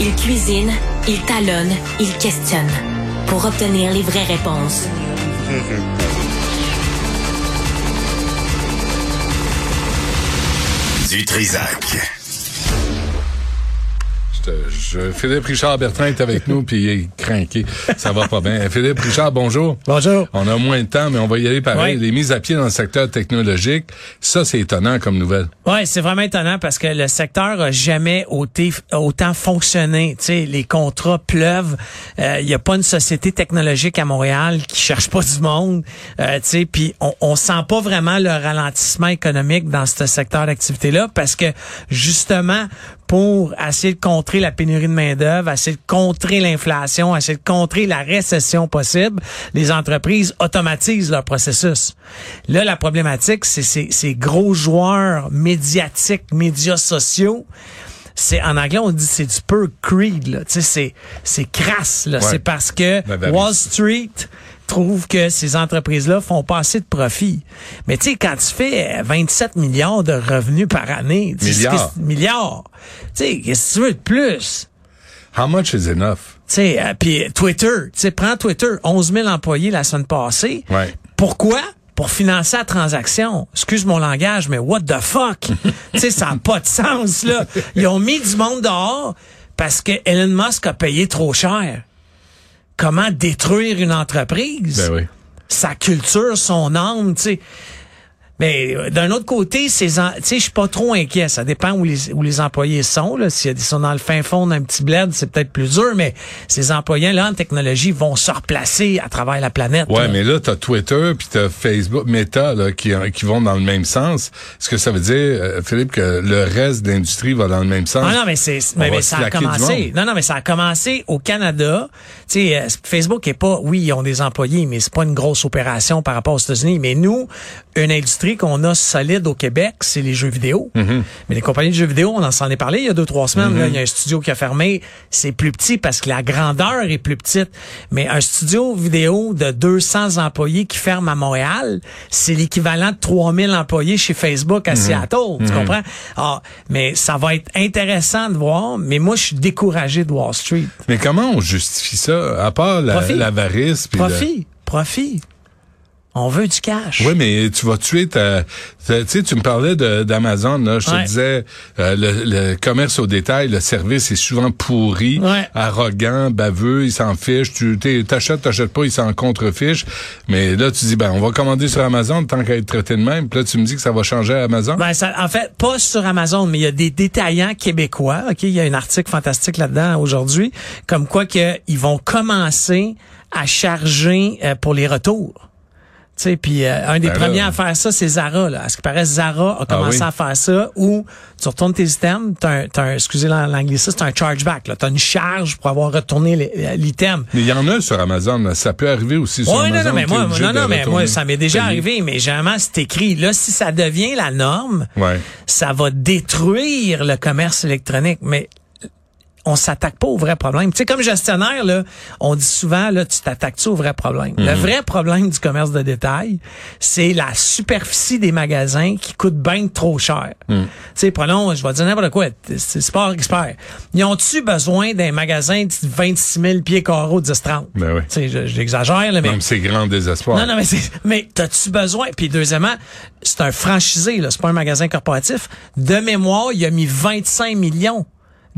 Il cuisine, il talonne, il questionne pour obtenir les vraies réponses. Du Trisac. Je, Philippe Richard Bertrand est avec nous, puis il est craqué. Ça va pas bien. Philippe Richard, bonjour. Bonjour. On a moins de temps, mais on va y aller pareil. Les mises à pied dans le secteur technologique, ça, c'est étonnant comme nouvelle. Oui, c'est vraiment étonnant parce que le secteur a jamais autant fonctionné. Tu sais, les contrats pleuvent. Il euh, n'y a pas une société technologique à Montréal qui cherche pas du monde. Euh, tu sais, puis on, on sent pas vraiment le ralentissement économique dans ce secteur d'activité-là parce que justement, pour essayer de contrer la pénurie de main-d'œuvre, essayer de contrer l'inflation, essayer de contrer la récession possible, les entreprises automatisent leur processus. Là, la problématique, c'est ces gros joueurs médiatiques, médias sociaux. C'est en anglais on dit c'est du per creed là. Tu sais c'est c'est crasse là. C'est parce que Wall Street trouve que ces entreprises-là font pas assez de profit. Mais tu sais, quand tu fais 27 milliards de revenus par année, milliards, milliards, tu sais, qu'est-ce que tu veux de plus? How much is enough? Tu sais, euh, puis Twitter, tu sais, prends Twitter, 11 000 employés la semaine passée. Ouais. Pourquoi? Pour financer la transaction. Excuse mon langage, mais what the fuck? tu sais, ça n'a pas de sens, là. Ils ont mis du monde dehors parce que Elon Musk a payé trop cher comment détruire une entreprise. Ben oui. Sa culture, son âme, tu sais. Mais euh, d'un autre côté, ces tu sais, je suis pas trop inquiet. Ça dépend où les, où les employés sont. Là. S'ils sont dans le fin fond d'un petit bled, c'est peut-être plus dur, mais ces employés-là en technologie vont se replacer à travers la planète. Ouais, mais là, tu as Twitter puis tu as Facebook, Meta là, qui, qui vont dans le même sens. Est-ce que ça veut dire, euh, Philippe, que le reste de l'industrie va dans le même sens? Ah non, mais c'est mais, ça a commencé. Non, non, mais ça a commencé au Canada. Tu sais, euh, Facebook est pas, oui, ils ont des employés, mais c'est pas une grosse opération par rapport aux États-Unis. Mais nous, une industrie qu'on a solide au Québec, c'est les jeux vidéo. Mhm. Mais les compagnies de jeux vidéo, on en s'en est parlé il y a deux, trois semaines. Mhm. il y a un studio qui a fermé. C'est plus petit parce que la grandeur est plus petite. Mais un studio vidéo de 200 employés qui ferme à Montréal, c'est l'équivalent de 3000 employés chez Facebook à mhm. Seattle. Tu comprends? Ah, mais ça va être intéressant de voir. Mais moi, je suis découragé de Wall Street. Mais comment on justifie ça? À part l'avarice. Profit. Profit. On veut du cash. Oui, mais tu vas tuer ta... Tu sais, tu me parlais d'Amazon, là. Je te disais, euh, le, commerce au détail, le service est souvent pourri, arrogant, baveux, il s'en fiche. Tu t'achètes, t'achètes pas, il s'en contrefiche. Mais là, tu dis, ben, on va commander sur Amazon tant qu'à être traité de même. Puis là, tu me dis que ça va changer à Amazon. Ben, ça, en fait, pas sur Amazon, mais il y a des détaillants québécois. OK, il y a un article fantastique là-dedans aujourd'hui, comme quoi qu'ils vont commencer à charger euh, pour les retours sais, puis euh, un des ben premiers à faire ça, c'est Zara. Là. À ce qui paraît, Zara a ah commencé à faire ça où tu retournes tes items, t'as un, un, excusez l'anglicisme, c'est un chargeback. Tu as une charge pour avoir retourné euh, l'item. Mais il y en a sur Amazon. Ça peut arriver aussi sur Amazon. Non, non, mais moi, non, non, mais moi, ça m'est déjà arrivé. Mais généralement, c'est écrit. Là, si ça devient la norme, ça va détruire le commerce électronique. Mais on s'attaque pas au vrai problème. Tu sais, comme gestionnaire, là, on dit souvent, là, tu t'attaques-tu au vrai problème? Le mhm. vrai problème du commerce de détail, c'est la superficie des magasins qui coûte bien trop cher. Mhm. Tu sais, prenons, je vais dire n'importe quoi, c'est sport expert. Ils ont-tu besoin d'un magasin de 26 000 pieds carreaux 10-30? Ben oui. Tu sais, j'exagère, là, mais... Même c'est grand désespoir. Non, non, mais c'est, mais t'as-tu besoin? Puis deuxièmement, c'est un franchisé, là, c'est pas un magasin corporatif. De mémoire, il a mis 25 millions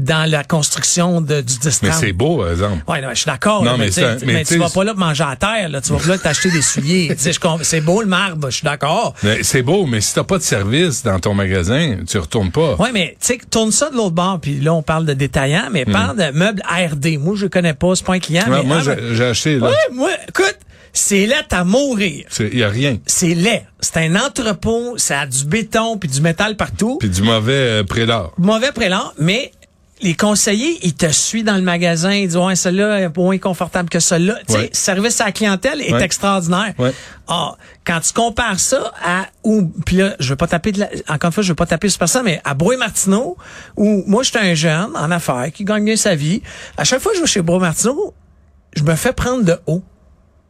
dans la construction de, du district. Mais c'est beau, par exemple. Ouais, je suis d'accord. Non, mais, mais, tu vas pas là pour manger à terre, là. Tu vas pas là t'acheter des souliers. c'est beau le marbre, je suis d'accord. C'est beau, mais si t'as pas de service dans ton magasin, tu retournes pas. Ouais, mais tu sais, tourne ça de l'autre bord, puis là, on parle de détaillant, mais hmm. parle de meubles ARD. Moi, je connais pas, c'est pas un client. mais, moi, ah, j'ai acheté, là. Ouais, moi, écoute, c'est laid à mourir. Il y a rien. C'est laid. C'est un entrepôt, ça a du béton puis du métal partout. Puis du mauvais euh, prélat. Mauvais prélat, mais les conseillers, ils te suivent dans le magasin, ils disent ouais, celle-là est moins confortable que celle-là. Tu sais, service à la clientèle est extraordinaire. Ah, quand tu compares ça à ou puis là, je veux pas taper de la, encore une fois, je veux pas taper sur personne, mais à Brouet Martineau où moi j'étais un jeune en affaires qui gagne bien sa vie. À chaque fois que je vais chez Brouet Martineau, je me fais prendre de haut.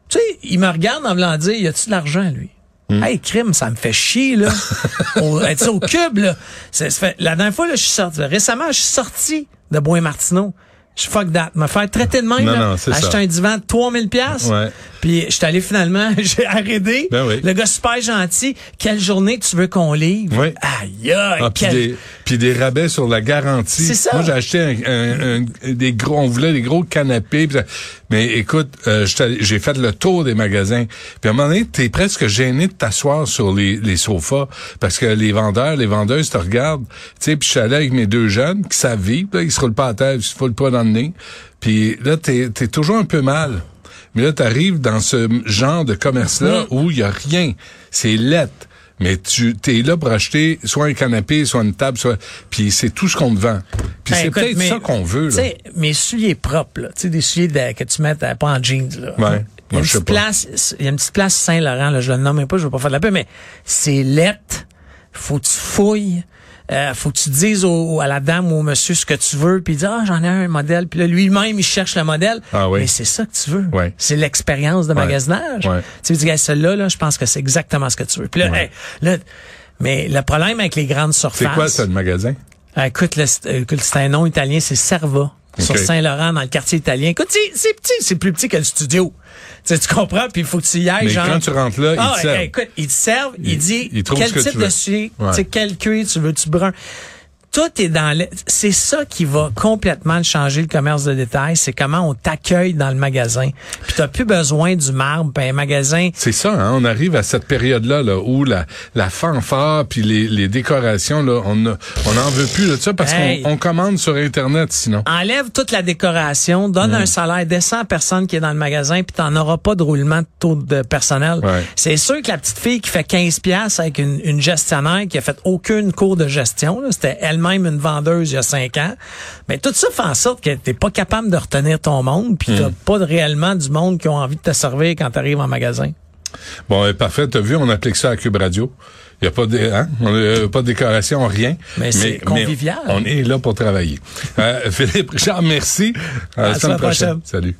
Tu sais, il me regarde en voulant dire, y a-tu de l'argent lui? Hmm. Hey, crime, ça me fait chier, là. au, au cube, là. fait, la dernière fois, là, je suis sorti, récemment, je suis sorti de Bois-Martineau. Je fuck that. Me faire traiter de même, non, là, non, acheter ça. un divan de 3000 pièces. Ouais. Puis je suis allé finalement, j'ai arrêté. Ben oui. Le gars super gentil. Quelle journée tu veux qu'on livre? Oui. Aïe. Ah, puis des, puis des rabais sur la garantie. C'est ça. Moi, j'ai acheté un, un- un- des gros, on voulait des gros canapés. puis ça- mais écoute, euh, j'ai fait le tour des magasins. Puis à un moment donné, t'es presque gêné de t'asseoir sur les, les sofas parce que les vendeurs, les vendeuses te regardent. Tu sais, puis je suis allé avec mes deux jeunes qui savent vivre. Là, ils se roulent pas à terre, ils se foulent pas dans le nez. Puis là, t'es es toujours un peu mal. Mais là, t'arrives dans ce genre de commerce-là Mm. où il y a rien. C'est lettre. Mais tu es là pour acheter soit un canapé, soit une table, soit puis c'est tout ce qu'on te vend. Puis Ben, c'est peut-être ça qu'on veut Tu là. sais, mes souliers propres, là. Tu sais, des souliers de- que tu mets euh, pas en jeans, là. Ouais. Il y a Moi, une je sais petite pas. place, il y a une petite place Saint-Laurent, là. Je le nomme pas, je veux pas faire de la paix, mais c'est lettre. Faut que tu fouilles. Euh, faut que tu dises au, à la dame ou au monsieur ce que tu veux, puis il dit ah j'en ai un modèle, puis là lui-même il cherche le modèle. Ah oui. Mais c'est ça que tu veux. Ouais. C'est l'expérience de magasinage. Ouais. Tu dis, Hey, celle-là, là, je pense que c'est exactement ce que tu veux. Puis là, hey, là, mais le problème avec les grandes surfaces. C'est quoi ça le magasin? Ah, écoute, le- euh, écoute, c'est un nom italien, c'est Serva. Sur. Saint-Laurent, dans le quartier italien. Écoute, c'est petit, c'est plus petit que le studio. Tu, comprends? Puis il faut que tu y ailles, Mais genre... quand tu rentres là, ils ah, te servent. écoute, ils te servent, ils Ils- disent ils trouvent quel que type tu de suie, Ouais. quel cuir tu veux, tu brun. Tout est dans le... C'est ça qui va complètement changer le commerce de détail. C'est comment on t'accueille dans le magasin. Puis t'as plus besoin du marbre, puis un magasin... C'est ça, hein, on arrive à cette période-là là, où la, la fanfare puis les, les décorations, là, on a- on n'en veut plus de ça parce Hey. qu'on on commande sur Internet sinon. enlève toute la décoration, donne un salaire décent à personne qui est dans le magasin, puis t'en auras pas de roulement de taux de personnel. Ouais. C'est sûr que la petite fille qui fait 15 pièces avec une, une gestionnaire qui a fait aucune cours de gestion, c'était elle-même une vendeuse il y a 5 ans, mais tout ça fait en sorte que t'es pas capable de retenir ton monde, puis t'as pas de- réellement du monde qui ont envie de te servir quand t'arrives en magasin. Bon, euh, parfait, t'as vu, on applique ça à Cube Radio. Il y a pas de hein, on a pas de décoration, rien. Mais c'est convivial. on est là pour travailler. Euh, Philippe Richard, merci. À la À la semaine semaine prochaine. prochaine. Salut.